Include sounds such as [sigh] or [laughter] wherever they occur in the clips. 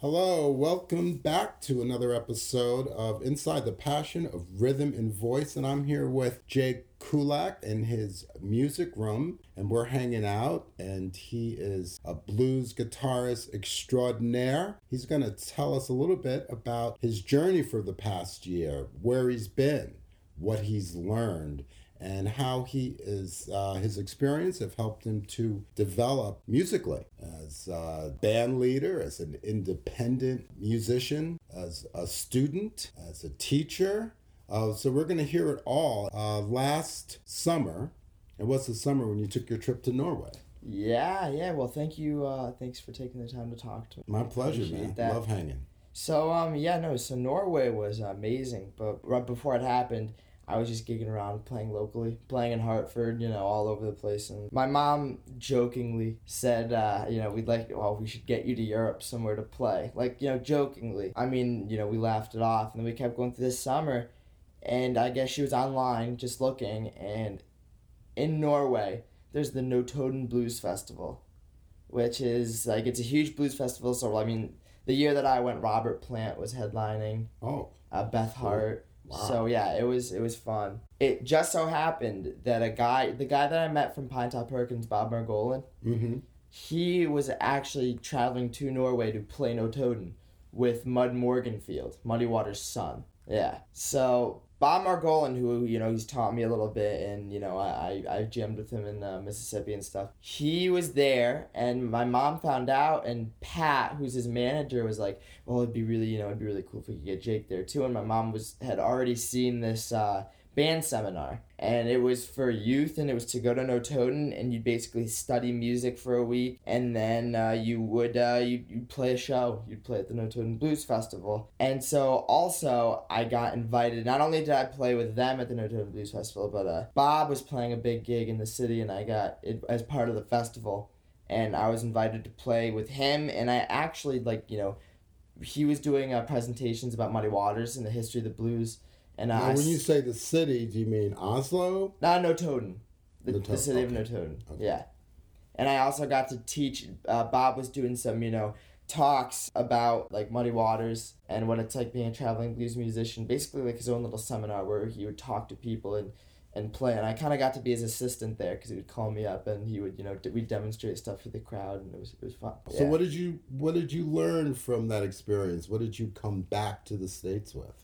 Hello, welcome back to another episode of Inside the Passion of Rhythm and Voice. And I'm here with Jake Kulak in his music room, and we're hanging out. And he is a blues guitarist extraordinaire. He's going to tell us a little bit about his journey for the past year, where he's been, what he's learned, and how he is uh, his experience have helped him to develop musically as a band leader as an independent musician as a student as a teacher. Uh, so we're going to hear it all uh, last summer. It was the summer when you took your trip to norway. Yeah yeah. Well thank you uh, thanks for taking the time to talk to me. My pleasure man. That. love hanging. So um yeah no so norway was amazing but right before it happened I was just gigging around, playing locally, playing in Hartford, you know, all over the place. And my mom jokingly said, uh, you know, we'd like, well, we should get you to Europe somewhere to play. Like, you know, jokingly. I mean, you know, we laughed it off. And then we kept going through this summer. And I guess she was online just looking. And in Norway, there's the Notodden Blues Festival, which is like, it's a huge blues festival. So, I mean, the year that I went, Robert Plant was headlining. Oh. Uh, Beth Hart. So yeah, it was it was fun. It just so happened that a guy, the guy that I met from Pinetop Perkins, Bob Margolin, mm-hmm. he was actually traveling to Norway to play Notodden with Mud Morganfield, Muddy Waters' son. Yeah. So Bob Margolin, who you know he's taught me a little bit, and you know I I, I jammed with him in uh, Mississippi and stuff. He was there, and my mom found out, and Pat, who's his manager, was like, "Well, it'd be really you know it'd be really cool if we could get Jake there too." And my mom was had already seen this uh, band seminar and it was for youth and it was to go to Notodden and you'd basically study music for a week and then uh, you would uh, you'd, you'd play a show. You'd play at the Notodden Blues Festival. And so also I got invited not only did I play with them at the Notodden Blues Festival but uh, Bob was playing a big gig in the city and I got it as part of the festival. And I was invited to play with him and I actually like you know he was doing uh, presentations about Muddy Waters and the history of the blues and now, when you say the city, do you mean Oslo? Not Notodden, the, the city okay. of Notodden. Okay. Yeah, and I also got to teach. Uh, Bob was doing some, you know, talks about like Muddy Waters and what it's like being a traveling blues musician. Basically, like his own little seminar where he would talk to people and and play. And I kind of got to be his assistant there because he would call me up and he would, you know, we demonstrate stuff for the crowd, and it was it was fun. So yeah. what did you what did you learn from that experience? What did you come back to the states with?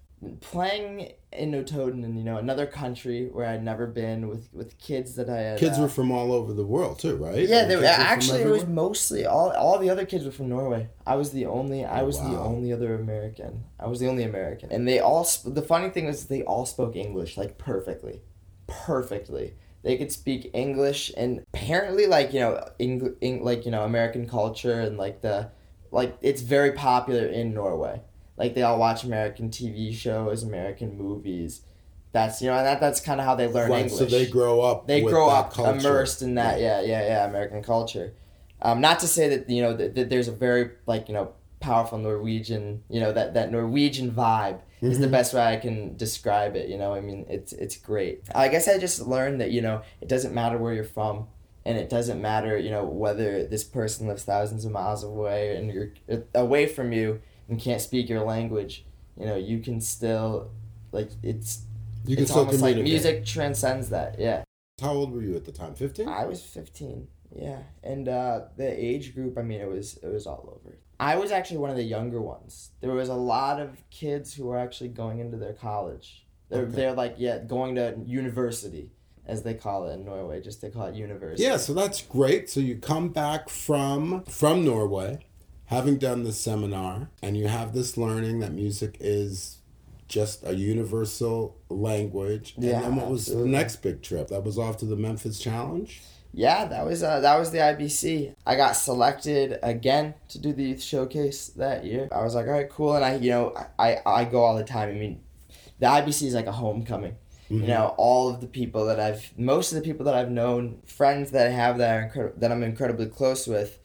Playing in Notodden and you know another country where I'd never been with with kids that I had. Kids uh, were from all over the world too, right? Yeah, they were, actually it was mostly all all the other kids were from Norway. I was the only I was wow. the only other American. I was the only American, and they all the funny thing was they all spoke English like perfectly, perfectly. They could speak English and apparently like you know Eng, like you know American culture and like the like it's very popular in Norway like they all watch American TV shows, American movies. That's you know, and that that's kind of how they learn right, English. So they grow up. They grow up culture. immersed in that. Yeah, yeah, yeah. American culture. Um, not to say that you know that, that there's a very like you know powerful Norwegian you know that that Norwegian vibe mm-hmm. is the mm-hmm. best way I can describe it. You know, I mean it's it's great. I guess I just learned that you know it doesn't matter where you're from and it doesn't matter you know whether this person lives thousands of miles away and you're uh, away from you and can't speak your language, you know, you can still like it's you can it's still almost like music transcends that. Yeah. How old were you at the time? Fifteen. I was fifteen. Yeah, and uh, the age group. I mean, it was it was all over. I was actually one of the younger ones. There was a lot of kids who were actually going into their college. They're okay. they're like yeah going to university as they call it in Norway. Just they call it university. Yeah, so that's great. So you come back from from Norway having done the seminar and you have this learning that music is just a universal language. Yeah, and then what was absolutely. the next big trip? That was off to the Memphis Challenge? Yeah, that was uh, that was the IBC. I got selected again to do the youth showcase that year. I was like, all right, cool. And I, you know, I, I go all the time. I mean, the IBC is like a homecoming. Mm-hmm. You know, all of the people that I've, most of the people that I've known, friends that I have that are that I'm incredibly close with,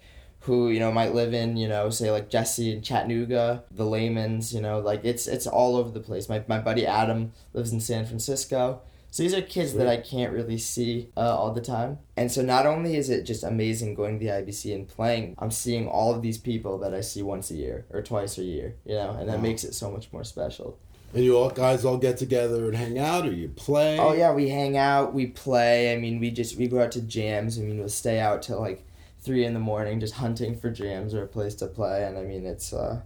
who you know might live in you know say like Jesse in Chattanooga, the Laymans, you know like it's it's all over the place. My my buddy Adam lives in San Francisco, So these are kids that I can't really see uh, all the time. And so not only is it just amazing going to the IBC and playing, I'm seeing all of these people that I see once a year or twice a year, you know, and that Wow. makes it so much more special. And you all guys all get together and hang out, or you play? Oh yeah, we hang out, we play. I mean, we just we go out to jams. I mean, we'll stay out till like three in the morning, just hunting for jams or a place to play. And I mean, it's uh,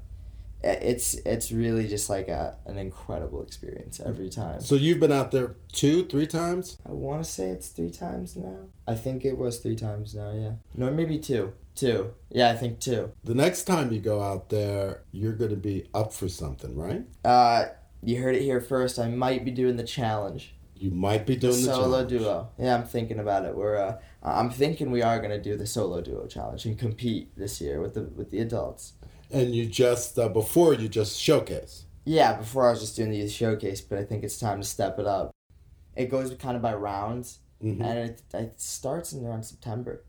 it's it's really just like a an incredible experience every time. So you've been out there two, three times? I want to say it's three times now. I think it was three times now. Yeah, no, maybe two. Two. Yeah, I think two. The next time you go out there, you're going to be up for something, right? Uh, you heard it here first. I might be doing the challenge. You might be The doing the, solo challenge. duo. Yeah, I'm thinking about it. We're uh, I'm thinking we are gonna do the solo duo challenge and compete this year with the with the adults. And you just, uh, before you just showcase. Yeah, before I was just doing the youth showcase, but I think it's time to step it up. It goes kind of by rounds, Mhm. and it, it starts in around September.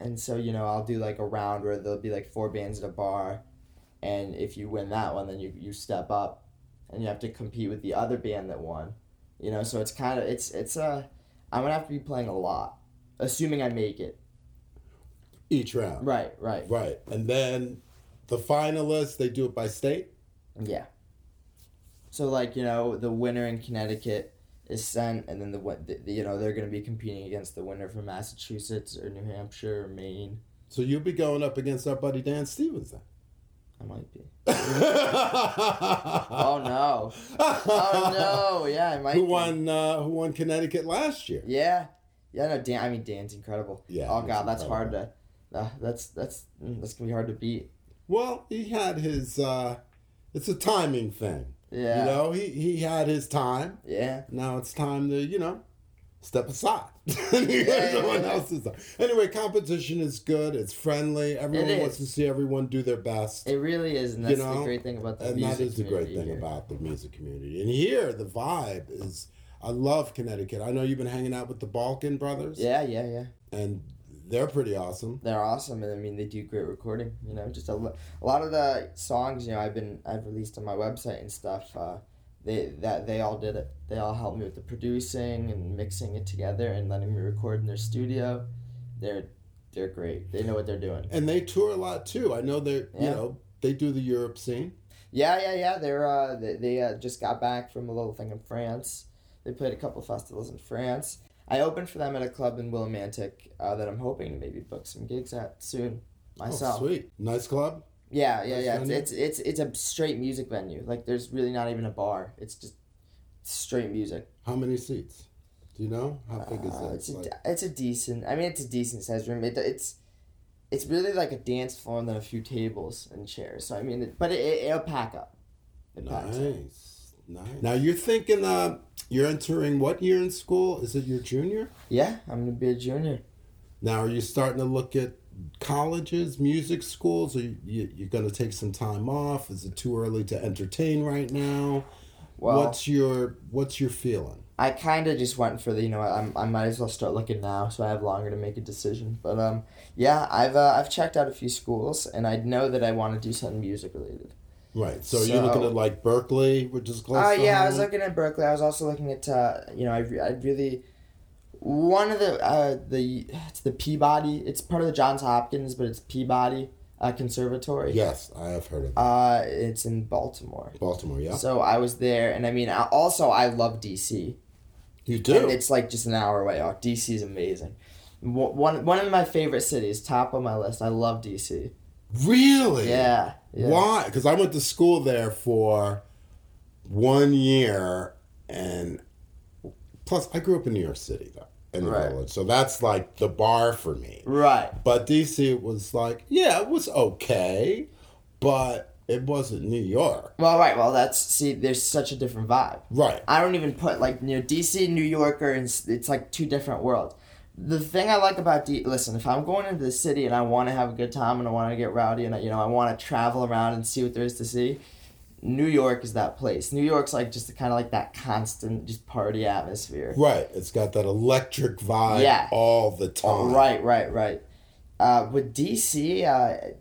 And so, you know, I'll do like a round where there'll be like four bands at a bar, and if you win that one, then you, you step up, and you have to compete with the other band that won. You know, so it's kind of it's it's uh, I'm gonna have to be playing a lot, assuming I make it. Each round. Right, right, Right. And then the finalists, they do it by state? yeah. So like you know, the winner in Connecticut is sent, and then the, the you know they're gonna be competing against the winner from Massachusetts or New Hampshire or Maine. So you'll be going up against our buddy Dan Stevens then. I might be. [laughs] oh no! Oh no! Yeah, I might. Who be. won? Uh, who won Connecticut last year? Yeah, yeah. No, Dan. I mean, Dan's incredible. Yeah, Oh god, that's hard to. Uh, that's that's mm, that's gonna be hard to beat. Well, he had his. Uh, it's a timing thing. Yeah. You know, he he had his time. Yeah. Now it's time to you know step aside. [laughs] yeah, Someone yeah. else's time. Anyway, competition is good. It's friendly. Everyone It wants to see everyone do their best. It really is, and You know, the great thing about the and music that is the great thing here. about the music community. And here, the vibe is. I love Connecticut. I know you've been hanging out with the Balkun brothers. Yeah, yeah, yeah. And they're pretty awesome. They're awesome, and I mean, they do great recording. You know, just a, lo- a lot of the songs you know I've been I've released on my website and stuff. Uh, they that they all did it. They all helped me with the producing and mixing it together and letting me record in their studio. They're they're great. They know what they're doing. And they tour a lot too. I know they you Yeah. know they do the Europe scene. Yeah, yeah, yeah. They're uh, they, they uh, just got back from a little thing in France. They played a couple festivals in France. I opened for them at a club in Willimantic uh, that I'm hoping to maybe book some gigs at soon myself. Oh, sweet. Nice club. Yeah, yeah, Nice yeah. It's, venue? it's it's it's a straight music venue. Like there's really not even a bar. It's just straight music. How many seats? Do you know? How big is Uh, that? it's a, Like- it's a decent. I mean, it's a decent sized room. It, it's it's really like a dance floor and then a few tables and chairs. So I mean, it, but it, it, it'll pack up. It packs up. nice. Nice. Now you're thinking uh you're entering what year in school? Is it your junior? Yeah, I'm gonna be a junior. Now are you starting to look at colleges, music schools? Are you, you you're going to take some time off? Is it too early to entertain right now? Well, what's your what's your feeling? I kind of just went for the you know I, I might as well start looking now so I have longer to make a decision. But um yeah I've uh, I've checked out a few schools and I know that I want to do something music related. Right. So, you're looking at like Berklee, which is close. Oh to yeah, I was looking at Berklee. I was also looking at uh, you know I, re- I really one of the uh, the it's the Peabody. It's part of the Johns Hopkins, but it's Peabody uh, Conservatory. Yes, I have heard of that. Uh, it's in Baltimore. Baltimore. Yeah. So I was there, and I mean, I, also I love DC. You do. And it's like just an hour away. Oh, DC is amazing. One one of my favorite cities, top of my list. I love DC. Really? Yeah. yeah. Why? Because I went to school there for one year, and plus I grew up in New York City though, in the Right. village, so that's like the bar for me. Right. But DC was like, yeah, it was okay, but it wasn't New York, Well, right. Well, that's see. There's such a different vibe. right? I don't even put like you know DC, New Yorker, and it's like two different worlds. The thing I like about D, listen, if I'm going into the city and I want to have a good time and I want to get rowdy and I, you know I want to travel around and see what there is to see, New York is that place. New York's like just kind of like that constant just party atmosphere. Right. It's got that electric vibe Yeah. all the time. Oh, right, right, right. Uh, with DC, uh,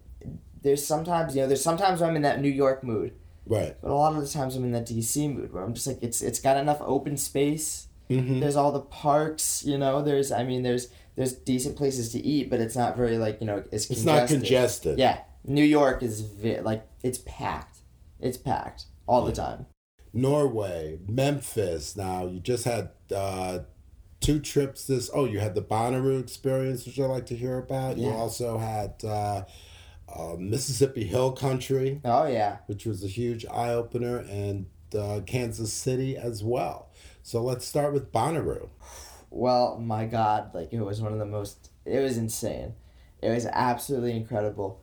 there's sometimes you know there's sometimes I'm in that New York mood. Right. But a lot of the times I'm in that DC mood where I'm just like it's it's got enough open space. Mhm. There's all the parks. You know, there's I mean, there's there's decent places to eat, but it's not very like you know it's It's not congested. Yeah, New York is vi- like it's packed. It's packed all the time. Norway, Memphis. Now you just had uh, two trips. This oh, you had the Bonnaroo experience, which I like to hear about. Yeah. You also had uh, uh, Mississippi Hill Country, Oh yeah. which was a huge eye opener, and uh, Kansas City as well. So let's start with Bonnaroo. Well, my God, like it was one of the most. It was insane. It was absolutely incredible.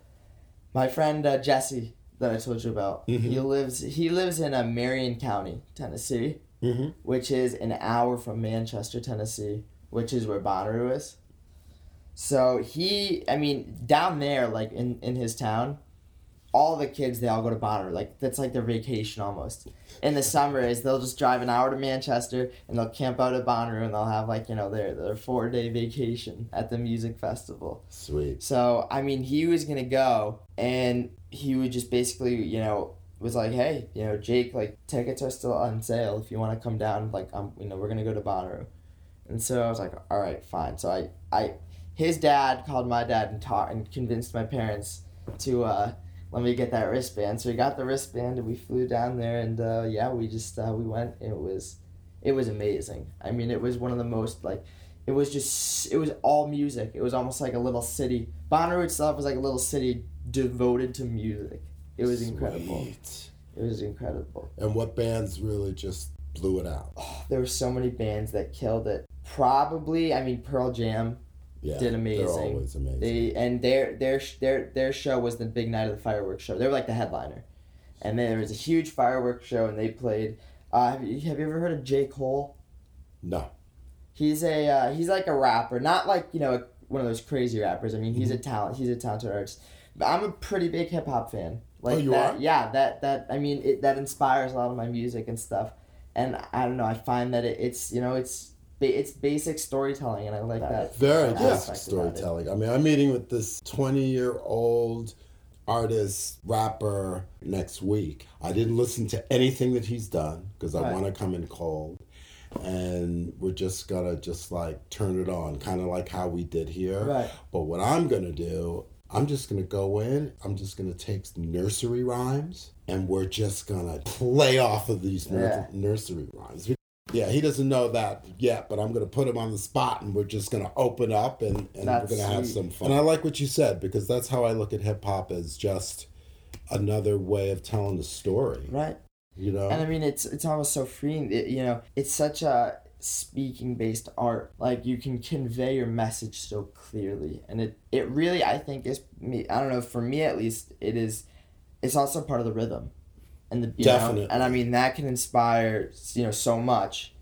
My friend uh, Jesse that I told you about. He lives. He lives in uh, Marion County, Tennessee, Mm-hmm. which is an hour from Manchester, Tennessee, which is where Bonnaroo is. So he, I mean, down there, like in in his town, all the kids they all go to Bonnaroo. Like that's like their vacation almost. In the summer is they'll just drive an hour to Manchester and they'll camp out at Bonnaroo and they'll have like you know their their four day vacation at the music festival. Sweet. So I mean, he was gonna go, and he would just basically, you know, was like, hey, you know, Jake, like tickets are still on sale if you want to come down. Like, I'm, you know, we're gonna go to Bonnaroo, and so I was like, all right, fine. So I, I, his dad called my dad and taught and convinced my parents to uh, let me get that wristband. So we got the wristband and we flew down there, and uh, yeah, we just uh, we went. It was, it was amazing. I mean, it was one of the most like it was just it was all music. It was almost like a little city. Bonnaroo itself was like a little city devoted to music. It was incredible. It was incredible. And what bands really just blew it out? [sighs] There were so many bands that killed it. Probably, I mean, Pearl Jam Yeah, did They're amazing. always amazing. They and their their their their show was the big night of the fireworks show. They were like the headliner, and there was a huge fireworks show, and they played. Uh, have you have you ever heard of J Cole? no. He's a uh, he's like a rapper, not like you know one of those crazy rappers. I mean, he's a talent. He's a talented artist. But I'm a pretty big hip hop fan. Like Oh, you that, are? Yeah, that that I mean, it, that inspires a lot of my music and stuff. And I don't know. I find that it, it's you know it's ba- it's basic storytelling, and I like that. Very that good aspect storytelling. I mean, I'm meeting with this 20 year old artist, rapper next week. I didn't listen to anything that he's done because I Right. want to come in cold. And we're just gonna just like turn it on, kind of like how we did here. Right. But what I'm gonna do, I'm just gonna go in. I'm just gonna take nursery rhymes, and we're just gonna play off of these Yeah. nursery rhymes. Yeah, he doesn't know that yet, but I'm gonna put him on the spot, and we're just gonna open up, and, and That's we're gonna have some fun. And I like what you said because that's how I look at hip hop as just another way of telling a story. Right. You know, And I mean, it's it's almost so freeing. It, you know, it's such a speaking based art. Like you can convey your message so clearly, and it it really I think is me. I don't know. For me at least, it is. It's also part of the rhythm, and the you know, and I mean that can inspire you know so much,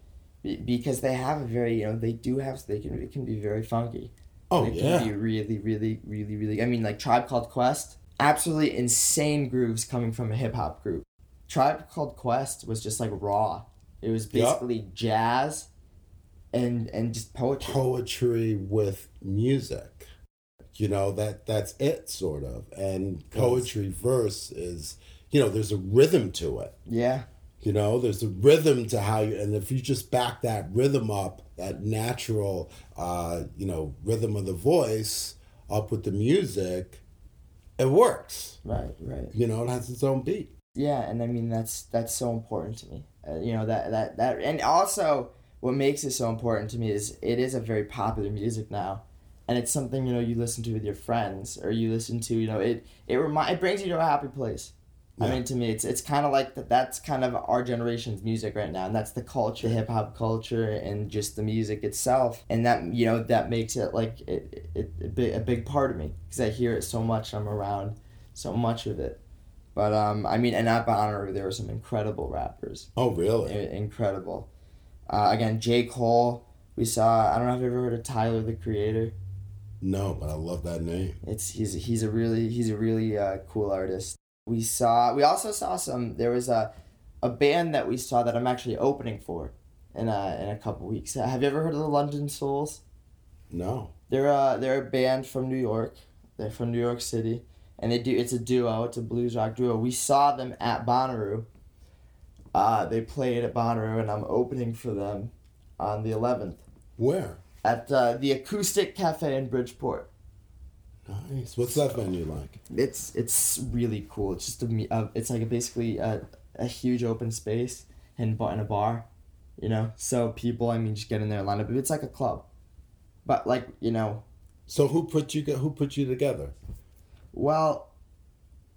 because they have a very you know they do have they can it can be very funky. oh It yeah, can be really, really, really, really. I mean, like Tribe Called Quest, absolutely insane grooves coming from a hip hop group. Tribe Called Quest was just like raw. It was basically jazz, and and just poetry. poetry with music. You know that that's it, sort of. And poetry verse is, you know, there's a rhythm to it. yeah, You know, there's a rhythm to how you, and if you just back that rhythm up, that natural, uh, you know, rhythm of the voice up with the music, it works. right, right. You know, it has its own beat. Yeah, and I mean that's that's so important to me. Uh, you know that that that, and also what makes it so important to me is it is a very popular music now, and it's something you know you listen to with your friends or you listen to you know it it remi- it brings you to a happy place. I mean, to me, it's it's kind of like that. That's kind of our generation's music right now, and that's the culture, the hip hop culture, and just the music itself, and that you know that makes it like it, it, it, a big a big part of me because I hear it so much. I'm around so much of it. But um, I mean, and at Bonnaroo, there were some incredible rappers, Oh, really? I- incredible. Uh, again, J Cole. We saw. I don't know if you've ever heard of Tyler the Creator. No, but I love that name. It's he's he's a really he's a really uh, cool artist. We saw. We also saw some. There was a, a band that we saw that I'm actually opening for, in a in a couple weeks. Have you ever heard of the London Souls? No. They're a they're a band from New York. They're from New York City, and they do it's a duo. It's a blues rock duo. We saw them at Bonnaroo. Uh, they played at Bonnaroo, and I'm opening for them. on the 11th Where? at uh, the Acoustic Cafe in Bridgeport. Nice. What's that venue like? It's it's really cool. It's just a me- uh, it's like a basically a, a huge open space and bar in a bar, you know. So people, I mean, just get in there and line up. It's like a club, but like you know, So who put you who put you together? well,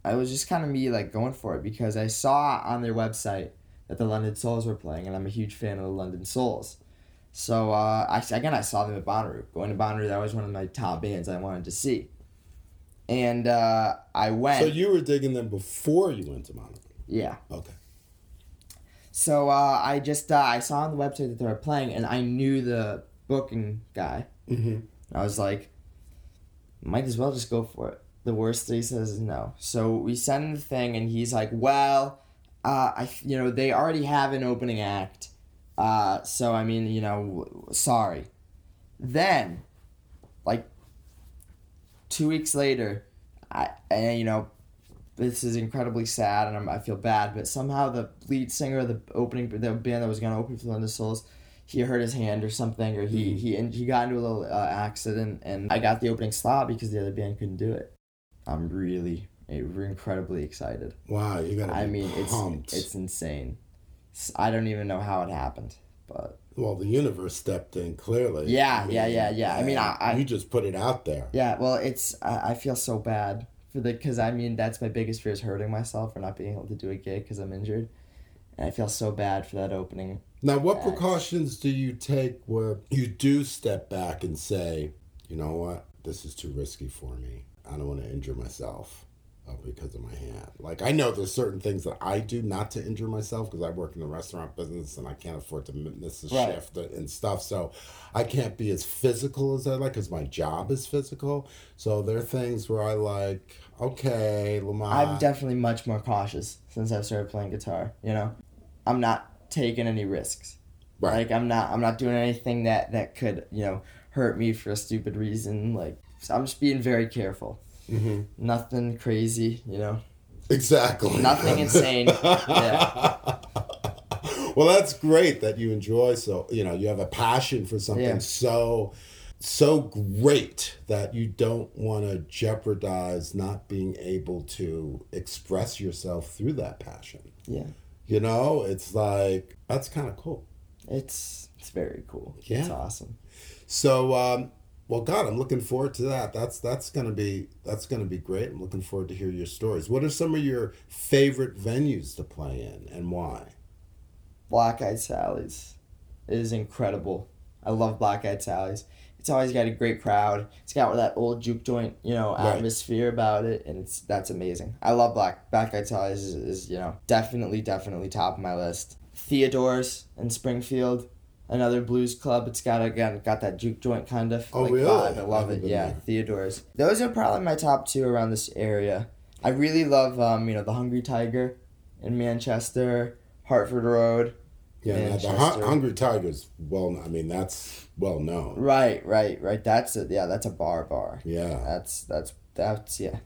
I was just kind of me like going for it because I saw on their website that the London Souls were playing, and I'm a huge fan of the London Souls. So uh, I again I saw them at Bonnaroo. Going to Bonnaroo, that was one of my top bands I wanted to see, and uh, I went. So you were digging them before you went to Bonnaroo. yeah. Okay. So uh, I just uh, I saw on the website that they were playing, and I knew the booking guy. Mm-hmm. I was like, might as well just go for it. The worst that he says is no. So we send him the thing, and he's like, well, uh, I you know they already have an opening act, uh, so I mean you know w- sorry. Then, like two weeks later, I and you know this is incredibly sad and I'm, I feel bad, but somehow the lead singer of the opening the band that was gonna open for London Souls, he hurt his hand or something, or he he and he got into a little uh, accident, and I got the opening slot because the other band couldn't do it. I'm really eh, incredibly excited. Wow, you gotta. Be I mean, pumped. it's it's insane. I don't even know how it happened, but well, the universe stepped in clearly. Yeah, I yeah, yeah, yeah. I mean, I- I- you just put it out there. yeah. Well, it's I, I feel so bad for the because I mean that's my biggest fear is hurting myself or not being able to do a gig because I'm injured, and I feel so bad for that opening. Now, what Facts. precautions do you take where you do step back and say, you know what, this is too risky for me. I don't want to injure myself uh, because of my hand. Like, I know there's certain things that I do not to injure myself because I work in the restaurant business and I can't afford to miss a Right. shift and stuff. So I can't be as physical as I like because my job is physical. So there are things where I like, okay, Lamar. I'm definitely much more cautious since I've started playing guitar. You know, I'm not taking any risks. Right. Like I'm not I'm not doing anything that that could you know hurt me for a stupid reason. Like I'm just being very careful. Hmm Nothing crazy. You know. Exactly. Nothing insane. Yeah. [laughs] well, that's great that you enjoy so you know you have a passion for something Yeah. so so great that you don't want to jeopardize not being able to express yourself through that passion. Yeah. You know, it's like that's kind of cool. It's it's very cool. Yeah. It's awesome. So, um, well, God, I'm looking forward to that. That's that's gonna be that's gonna be great. I'm looking forward to hear your stories. What are some of your favorite venues to play in, and why? Black Eyed Sally's is incredible. I love Black Eyed Sally's. It's always got a great crowd. It's got that old juke joint, you know, Right. atmosphere about it, and it's that's amazing. I love Black Black Eyed Sally's is, is you know definitely definitely top of my list. Theodore's in Springfield, another blues club. It's got again got that juke joint kind of Oh, like really? vibe. I I love haven't it. Yeah, there. Theodore's. Those are probably my top two around this area. I really love um you know the Hungry Tiger in Manchester, Hartford Road. Yeah, the Manchester. Hungry Tigers. Well, I mean that's well known. Right, right, right. That's a yeah, that's a bar bar. Yeah. That's that's that's yeah.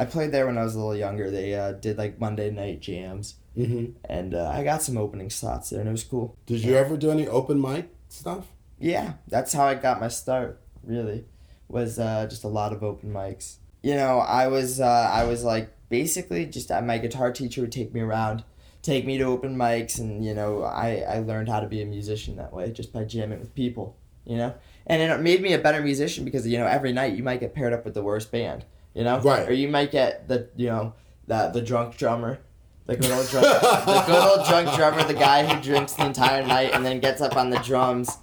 I played there when I was a little younger. They uh, did like Monday night jams, hmm and uh, I got some opening slots there, and it was cool. Did you ever do any open mic stuff? Yeah, that's how I got my start. Really, was uh, just a lot of open mics. You know, I was uh, I was like basically just uh, my guitar teacher would take me around, take me to open mics, and you know I I learned how to be a musician that way just by jamming with people. You know, and it made me a better musician because you know every night you might get paired up with the worst band. You know, Right. Or you might get the you know the the drunk drummer. The good old drunk, [laughs] the good old drunk drummer, the guy who drinks the entire night and then gets up on the drums,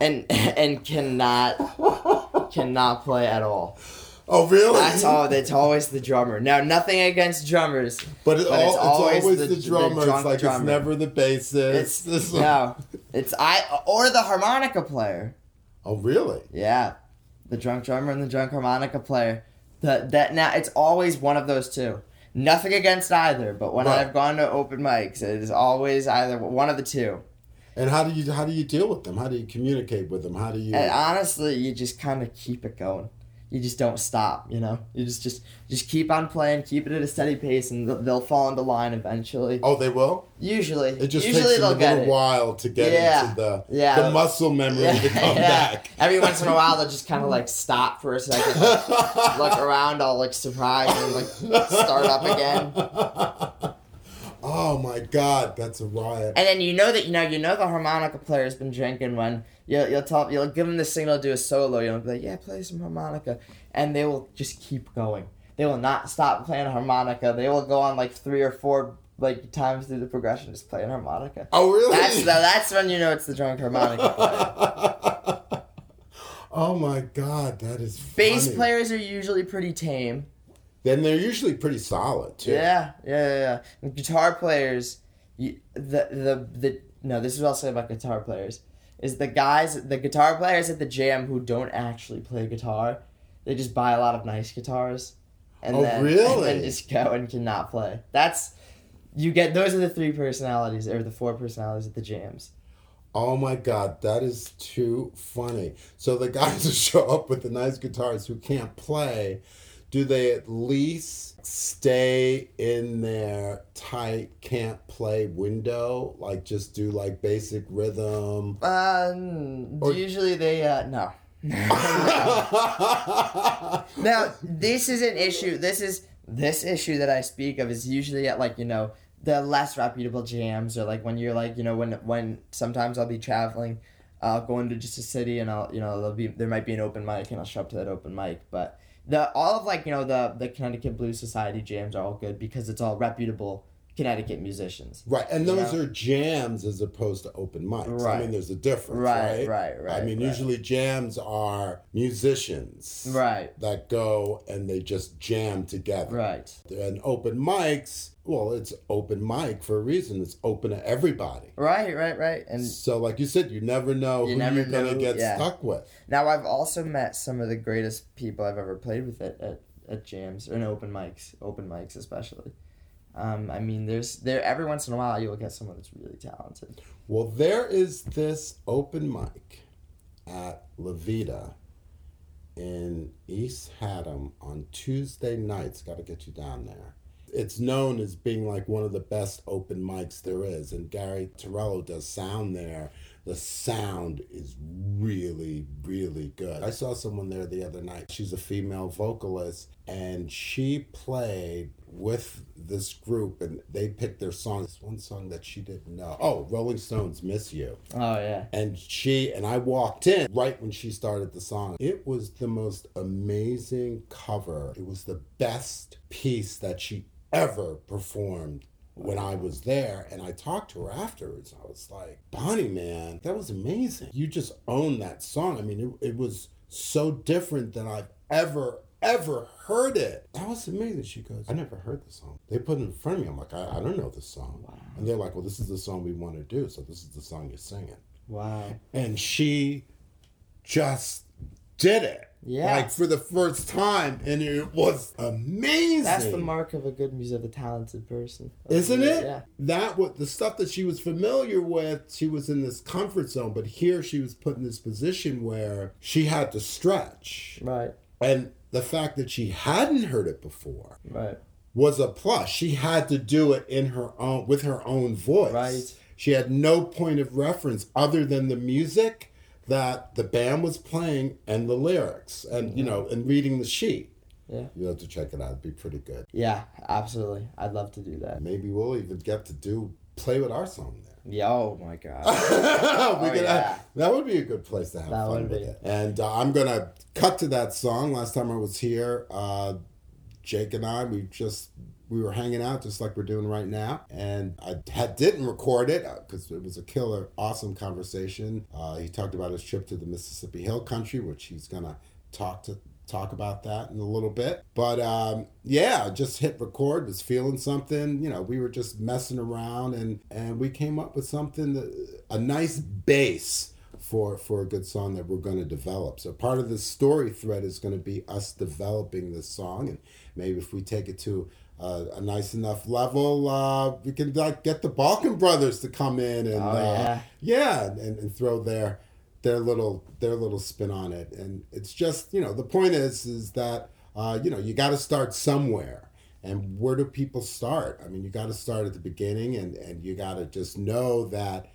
and and cannot cannot play at all. Oh, really? That's all. That's always the drummer. Now, nothing against drummers. But, it But all, it's it's, always always, the- the, the drummer. drunk it's like drummer. it's never the bassist. It's This- no, it's I or the harmonica player. Oh, really? Yeah, the drunk drummer and the drunk harmonica player. The, that now it's always one of those two. Nothing against either, but when Right. I've gone to open mics, it is always either one of the two. And how do you how do you deal with them? How do you communicate with them? How do you? And honestly, you just kind of keep it going. You just don't stop. You know, you just just just keep on playing, keep it at a steady pace, and they'll, fall into line eventually. Oh, they will. Usually, It just usually takes them a little it. while to get Yeah. into the Yeah. the muscle memory to [laughs] come Yeah. back. Every once in a while, they'll just kind of like [laughs] stop for a second, look around, all like surprised, and like start up again. [laughs] Oh my God, that's a riot. And then you know that you know you know the harmonica player's been drinking when you'll you'll tell you'll give them the signal to do a solo. You'll be like, yeah, play some harmonica, and they will just keep going. They will not stop playing harmonica. They will go on like three or four like times through the progression just playing harmonica. Oh really? That's the, that's when you know it's the drunk harmonica [laughs] player. oh my God, that is funny. Bass players are usually pretty tame. Then they're usually pretty solid too. Yeah, yeah, yeah. yeah. Guitar players, you, the the the no, this is what I'll say about guitar players is the guys, the guitar players at the jam who don't actually play guitar, they just buy a lot of nice guitars, and Oh, then and then just go and cannot play. That's you get those are the three personalities or the four personalities at the jams. Oh my God, that is too funny. So the guys [laughs] who show up with the nice guitars who can't play, do they at least stay in their tight can't play window? Like just do like basic rhythm? Um, Or- usually they uh no. [laughs] Now, this is an issue. This is this issue that I speak of is usually at like you know the less reputable jams or like when you're like you know when when sometimes I'll be traveling, i'll go into just a city and I'll you know there'll be there might be an open mic and I'll show up to that open mic, but the all of like you know the the Connecticut Blues Society jams are all good because it's all reputable Connecticut musicians. Right, and those know? are jams as opposed to open mics. I mean, there's a difference, Right, right? right, right, I mean, right. usually jams are musicians Right. that go and they just jam together. Right. And open mics, well, it's open mic for a reason. It's open to everybody. Right. Right. Right. And So, like you said, you never know You who never you're gonna get yeah. stuck with. Now I've also met some of the greatest people I've ever played with at, at, at jams and open mics, open mics especially. Um, I mean, there's there every once in a while you'll get someone that's really talented. Well, there is this open mic at La Vida in East Haddam on Tuesday nights. Got to get you down there. It's known as being like one of the best open mics there is, and Gary Torello does sound there. The sound is really, really good. I saw someone there the other night. She's a female vocalist, and she played with this group, and they picked their songs. One song that she didn't know. Oh, Rolling Stones, "Miss You." Oh yeah. And she and I walked in right when she started the song. It was the most amazing cover. It was the best piece that she ever performed when I was there. And I talked to her afterwards. I was like, Bonnie, man, that was amazing. You just owned that song. I mean, it, it was so different than I've ever, ever heard it. That was amazing. She goes, I never heard the song. They put it in front of me. I'm like, I, I don't know this song. And they're like, well, this is the song we want to do. So this is the song you're singing Wow. and she just did it. Yeah. Like for the first time, and it was amazing. That's the mark of a good music, of a talented person. Isn't it? Yeah. That what the stuff that she was familiar with, she was in this comfort zone, but here she was put in this position where she had to stretch. Right. And the fact that she hadn't heard it before Right. was a plus. She had to do it in her own with her own voice. Right. She had no point of reference other than the music that the band was playing and the lyrics and you know and reading the sheet. Yeah. You have to check it out. It'd be pretty good. Yeah. Absolutely. I'd love to do that. Maybe we'll even get to do play with our song there. Yeah. Oh my god. [laughs] we Oh, could yeah. that would be a good place to have That fun with be. it. And uh, I'm gonna cut to that song. Last time I was here, uh, Jake and I, we just we were hanging out just like we're doing right now, and I had didn't record it because it was a killer, awesome conversation. Uh, he talked about his trip to the Mississippi Hill Country, which he's gonna talk to talk about that in a little bit. But um, yeah, just hit record, was feeling something. You know, we were just messing around, and and we came up with something that a nice base for for a good song that we're going to develop. So part of the story thread is going to be us developing this song, and maybe if we take it to uh, a nice enough level, uh, we can like get the Balkun Brothers to come in and Oh, uh, yeah. yeah, and, and throw their their little their little spin on it, and it's just you know the point is is that uh, you know you got to start somewhere. And where do people start? I mean, you got to start at the beginning, and, and you got to just know that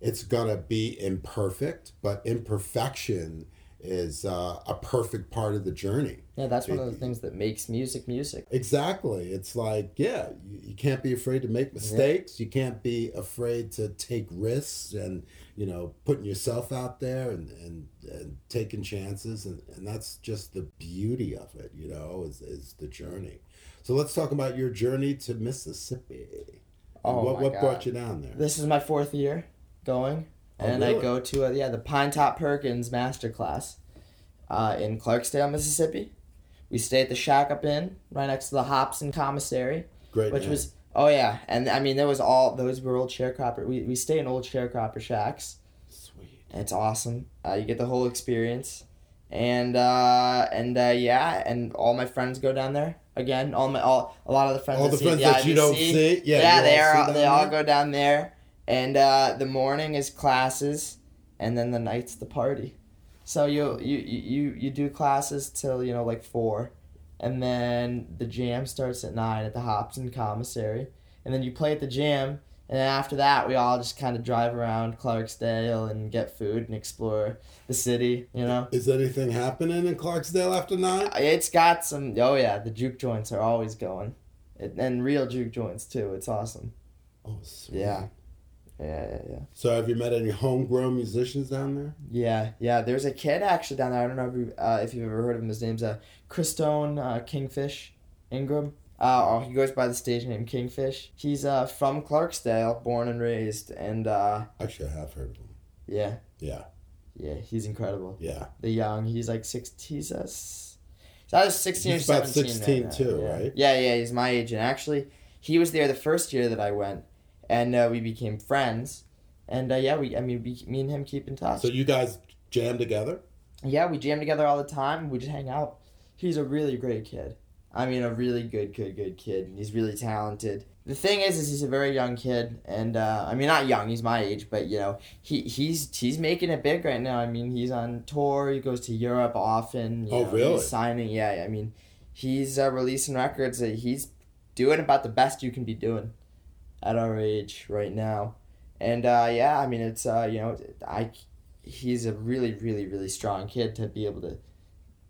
it's gonna be imperfect, but imperfection is uh, a perfect part of the journey. Yeah, that's one of the things that makes music music. Exactly. It's like, yeah, you, you can't be afraid to make mistakes. Yeah. You can't be afraid to take risks and, you know, putting yourself out there and, and, and taking chances. And, and that's just the beauty of it, you know, is, is the journey. So let's talk about your journey to Mississippi. Oh, what, what brought you down there? This is my fourth year going. Oh, and really? I go to a, yeah the Pinetop Perkins Masterclass uh, in Clarksdale, Mississippi. We stay at the Shack Up Inn right next to the Hopson Commissary. Great. Which was oh yeah, and I mean there was all those were old sharecropper. We we stay in old sharecropper shacks. Sweet. it's awesome. Uh, you get the whole experience, and uh, and uh, yeah, and all my friends go down there again. All my all a lot of the friends. All the friends that you don't see. Yeah. Yeah, they are. They all go down there and uh, the morning is classes, and then the night's the party. So you you you you do classes till you know like four, and then the jam starts at nine at the Hopson Commissary, and then you play at the jam, and then after that we all just kind of drive around Clarksdale and get food and explore the city. You know. Is anything happening in Clarksdale after nine? Uh, it's got some. Oh yeah, the juke joints are always going, it, and real juke joints too. It's awesome. Oh sweet. Yeah. Yeah, yeah, yeah. So have you met any homegrown musicians down there? Yeah, yeah. There's a kid actually down there. I don't know if, you, uh, if you've ever heard of him. His name's uh, Christone uh, Kingfish Ingram. Uh, oh, he goes by the stage name Kingfish. He's uh, from Clarksdale, born and raised, and uh, actually I have heard of him. Yeah. Yeah. Yeah, he's incredible. Yeah. The young, he's like six. He's a. So I was sixteen he's or seventeen. About sixteen right too, yeah. right? Yeah, yeah. He's my age, and actually, he was there the first year that I went and uh, we became friends. And uh, yeah, we I mean, we, me and him keep in touch. So you guys jam together? Yeah, we jam together all the time. We just hang out. He's a really great kid. I mean, a really good, good, good kid. He's really talented. The thing is, is he's a very young kid, and uh, I mean, not young. He's my age, but you know, he he's he's making it big right now. I mean, he's on tour. He goes to Europe often. oh, know, really? He's signing. Yeah, I mean, he's uh, releasing records. He's doing about the best you can be doing at our age right now. And uh, yeah, I mean, it's uh, you know, I he's a really, really, really strong kid to be able to,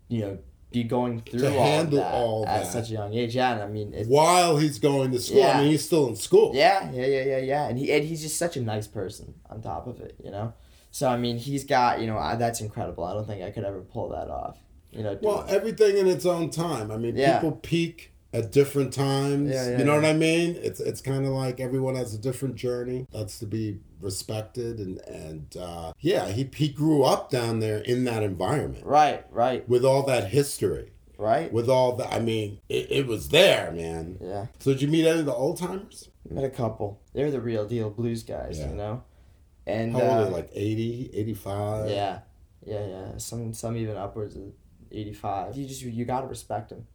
you know, be going through to all handle that all at such a young age. Yeah, and I mean, it's, while he's going to school, Yeah. I mean, he's still in school. yeah, yeah, yeah, yeah, yeah, and he and he's just such a nice person on top of it, you know. So I mean, he's got you know I, that's incredible. I don't think I could ever pull that off. You know. Well, everything in its own time. I mean, Yeah. people peak at different times. Yeah, yeah, you know yeah. what I mean? It's it's kind of like everyone has a different journey. That's to be respected and and uh, yeah, he he grew up down there in that environment right, right, with all that history, right. with all that. I mean, it, it was there, man. Yeah, So did you meet any of the old timers? met a couple. They're the real deal blues guys, you know. And How old are uh, they? Like 80, 85? Yeah, yeah, yeah. Some some even upwards of eighty five. You just you gotta respect them,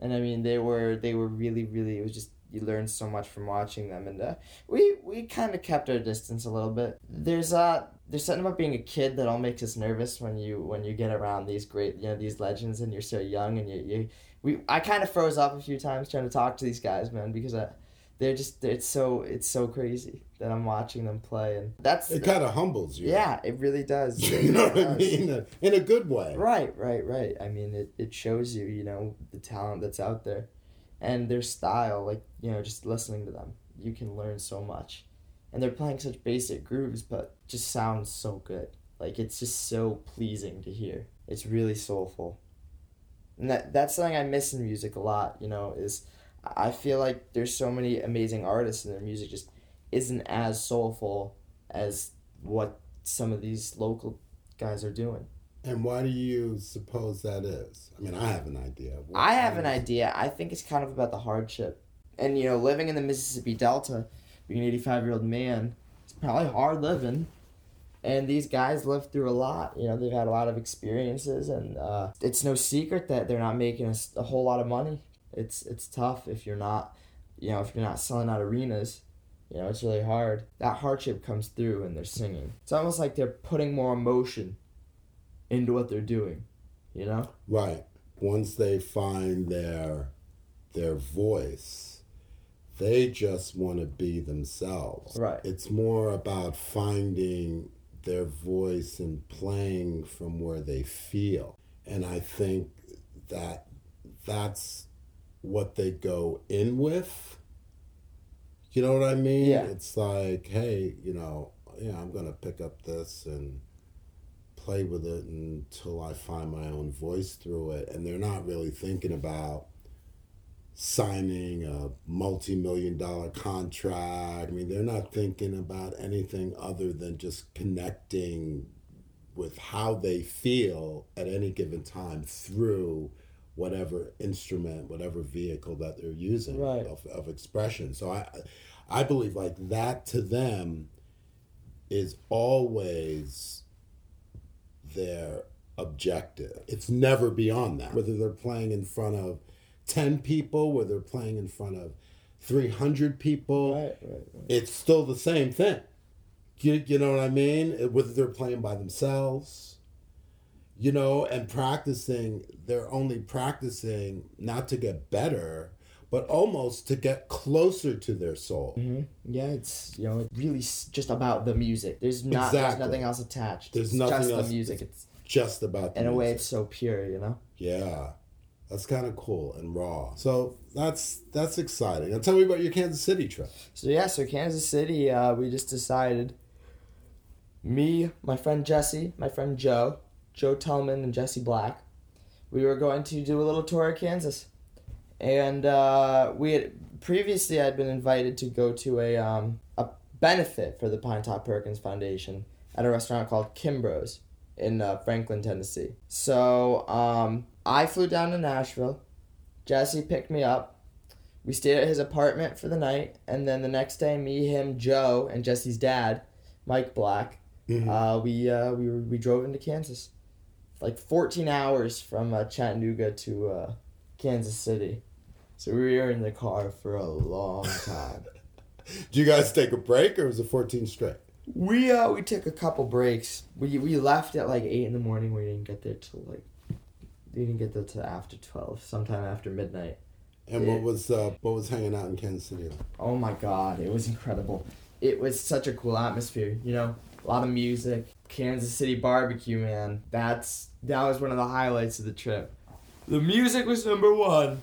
and I mean they were they were really really. It was just you learn so much from watching them, and uh, we we kind of kept our distance a little bit. There's uh there's something about being a kid that all makes us nervous when you when you get around these great you know these legends and you're so young and you you we I kind of froze up a few times trying to talk to these guys, man, because I. They're just it's so it's so crazy that I'm watching them play and that's It kind of humbles you. yeah it really does It [laughs] you know what I mean? In a good way. Right, right, right. I mean, it, it shows you, you know, the talent that's out there and their style. Like, you know, just listening to them, you can learn so much. And they're playing such basic grooves, but just sounds so good. Like, it's just so pleasing to hear. It's really soulful. And that, that's something I miss in music a lot, you know, is I feel like there's so many amazing artists and their music just isn't as soulful as what some of these local guys are doing. And why do you suppose that is? I mean, I have an idea. What- I have an idea. I think it's kind of about the hardship. And, you know, living in the Mississippi Delta, being an 85 year old man, it's probably hard living. And these guys lived through a lot. You know, they've had a lot of experiences, and uh, it's no secret that they're not making a whole lot of money. It's it's tough if you're not, you know, if you're not selling out arenas. You know, it's really hard. That hardship comes through when they're singing. It's almost like they're putting more emotion into what they're doing. You know? Right. Once they find their their voice, they just want to be themselves. Right. It's more about finding their voice and playing from where they feel. And I think that that's what they go in with. You know what I mean? Yeah. It's like, hey, you know, yeah, I'm to pick up this and play with it until I find my own voice through it. And they're not really thinking about signing a multi million dollar contract. I mean, they're not thinking about anything other than just connecting with how they feel at any given time through whatever instrument, whatever vehicle that they're using Right. of, of expression. So I I believe like that to them is always their objective. It's never beyond that. Whether they're playing in front of 10 people, whether they're playing in front of 300 people, Right, right, right. it's still the same thing. You, you know what I mean? Whether they're playing by themselves, you know, and practicing, they're only practicing not to get better, but almost to get closer to their soul. hmm Yeah, it's you know really just about the music. There's not Exactly. there's nothing else attached. There's it's nothing just else- the music. It's Just about the in a way it's so pure, you know. Yeah. That's kind of cool and raw. So that's that's exciting. Now tell me about your Kansas City trip. So yeah, so Kansas City, uh, we just decided. Me, my friend Jesse, my friend Joe, Joe Tellman, and Jesse Black, we were going to do a little tour of Kansas, and uh, we had previously I'd been invited to go to a um, a benefit for the Pinetop Perkins Foundation at a restaurant called Kimbro's in uh, Franklin, Tennessee. So um, I flew down to Nashville. Jesse picked me up. We stayed at his apartment for the night, and then the next day, me, him, Joe, and Jesse's dad, Mike Black, Mhm. uh, we uh, we we drove into Kansas, like fourteen hours from uh, Chattanooga to uh, Kansas City. So we were in the car for a long time. [laughs] Did you guys take a break or was it 14 straight? we uh we took a couple breaks. We we left at like eight in the morning. We didn't get there till like we didn't get there till after twelve, sometime after midnight. And Yeah. what was uh, what was hanging out in Kansas City like? Oh my god, it was incredible. It was such a cool atmosphere, you know? A lot of music, Kansas City barbecue, man. That's that was one of the highlights of the trip. The music was number one.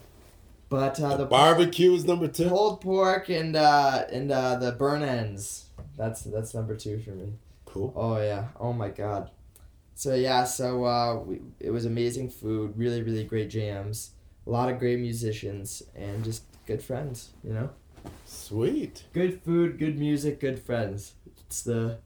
But uh, the Barbecue was number two. pulled pork and uh and uh the burn ends. That's that's number two for me. Cool. Oh yeah. Oh my god. So yeah, so uh we, it was amazing food, really really great jams, a lot of great musicians and just good friends, you know? Sweet. Good food, good music, good friends. It's the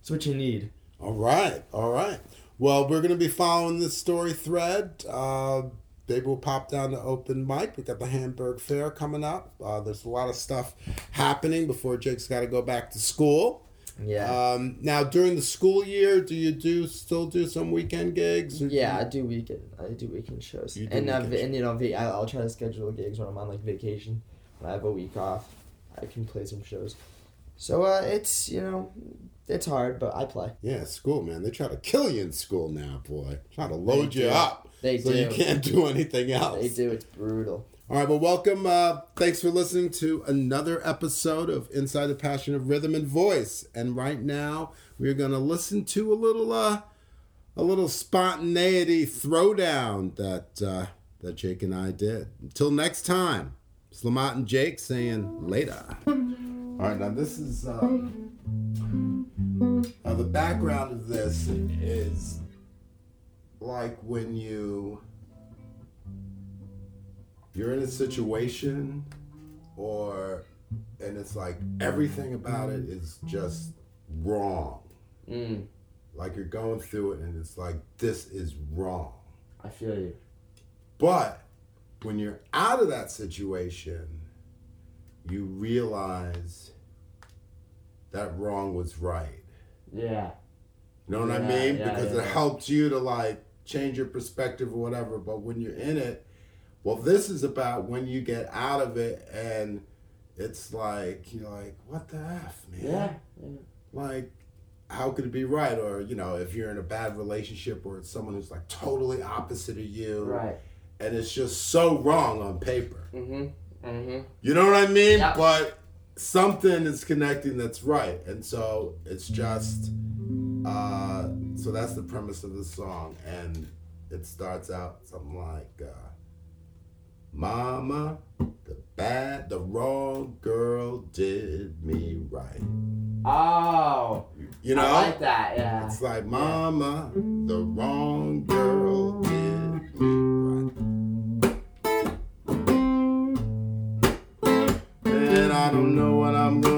it's what you need. All right. All right. Well, we're going to be following this story thread. Uh, maybe we'll pop down to open mic. We got the Hamburg Fair coming up. Uh, there's a lot of stuff happening before Jake's got to go back to school. Yeah. Um, now, during the school year, do you do still do some weekend gigs? or do yeah, I do weekend. I do weekend shows. You do and uh, weekend vi- and you know, I'll try to schedule gigs when I'm on like vacation. When I have a week off, I can play some shows. So uh, it's you know, it's hard, but I play. Yeah, school, man. They try to kill you in school now, boy. Try to load They you do. up They so do. you can't do anything else. They do. It's brutal. All right, well, welcome. Uh, thanks for listening to another episode of Inside the Passion of Rhythm and Voice. And right now, we're gonna listen to a little, uh, a little spontaneity throwdown that uh, that Jake and I did. Until next time, it's Lamont and Jake saying later. All right, now this is uh, uh, the background of this is like when you you're in a situation or and it's like everything about it is just wrong. Mm, like you're going through it and it's like this is wrong. I feel you. but when you're out of that situation you realize that wrong was right. Yeah. You know what yeah, I mean? Yeah, because yeah, it helped you to like change your perspective or whatever. But when you're in it, well, this is about when you get out of it and it's like, you're like, what the F, man? Yeah. Like, how could it be right? Or, you know, if you're in a bad relationship or it's someone who's like totally opposite of you. Right. And it's just so wrong on paper. Mm-hmm. Mm-hmm. You know what I mean? Yep. But something is connecting that's right. And so it's just, uh, so that's the premise of the song. And it starts out something like, uh, Mama, the bad, the wrong girl did me right. Oh, you know, I like that. Yeah, it's like, Mama, the wrong girl did me right. I don't know what I'm going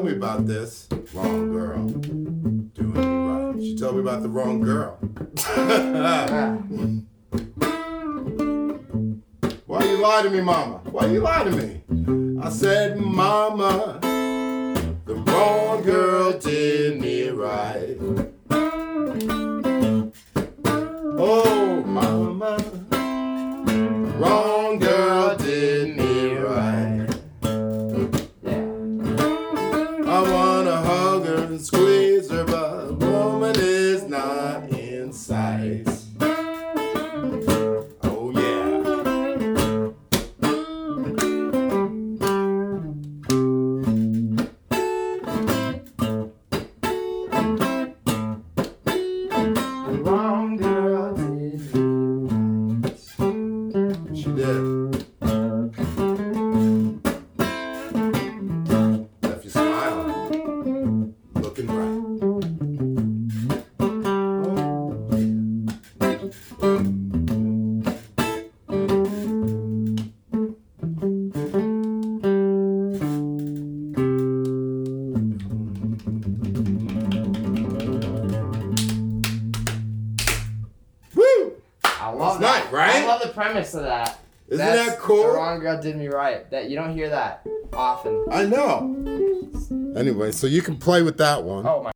told me about this wrong girl doing right. She told me about the wrong girl. [laughs] Why you lie to me, mama? Why you lie to me? I said, mama, the wrong girl did me right. God did me right. That you don't hear that often. I know. Anyway, so you can play with that one. Oh my.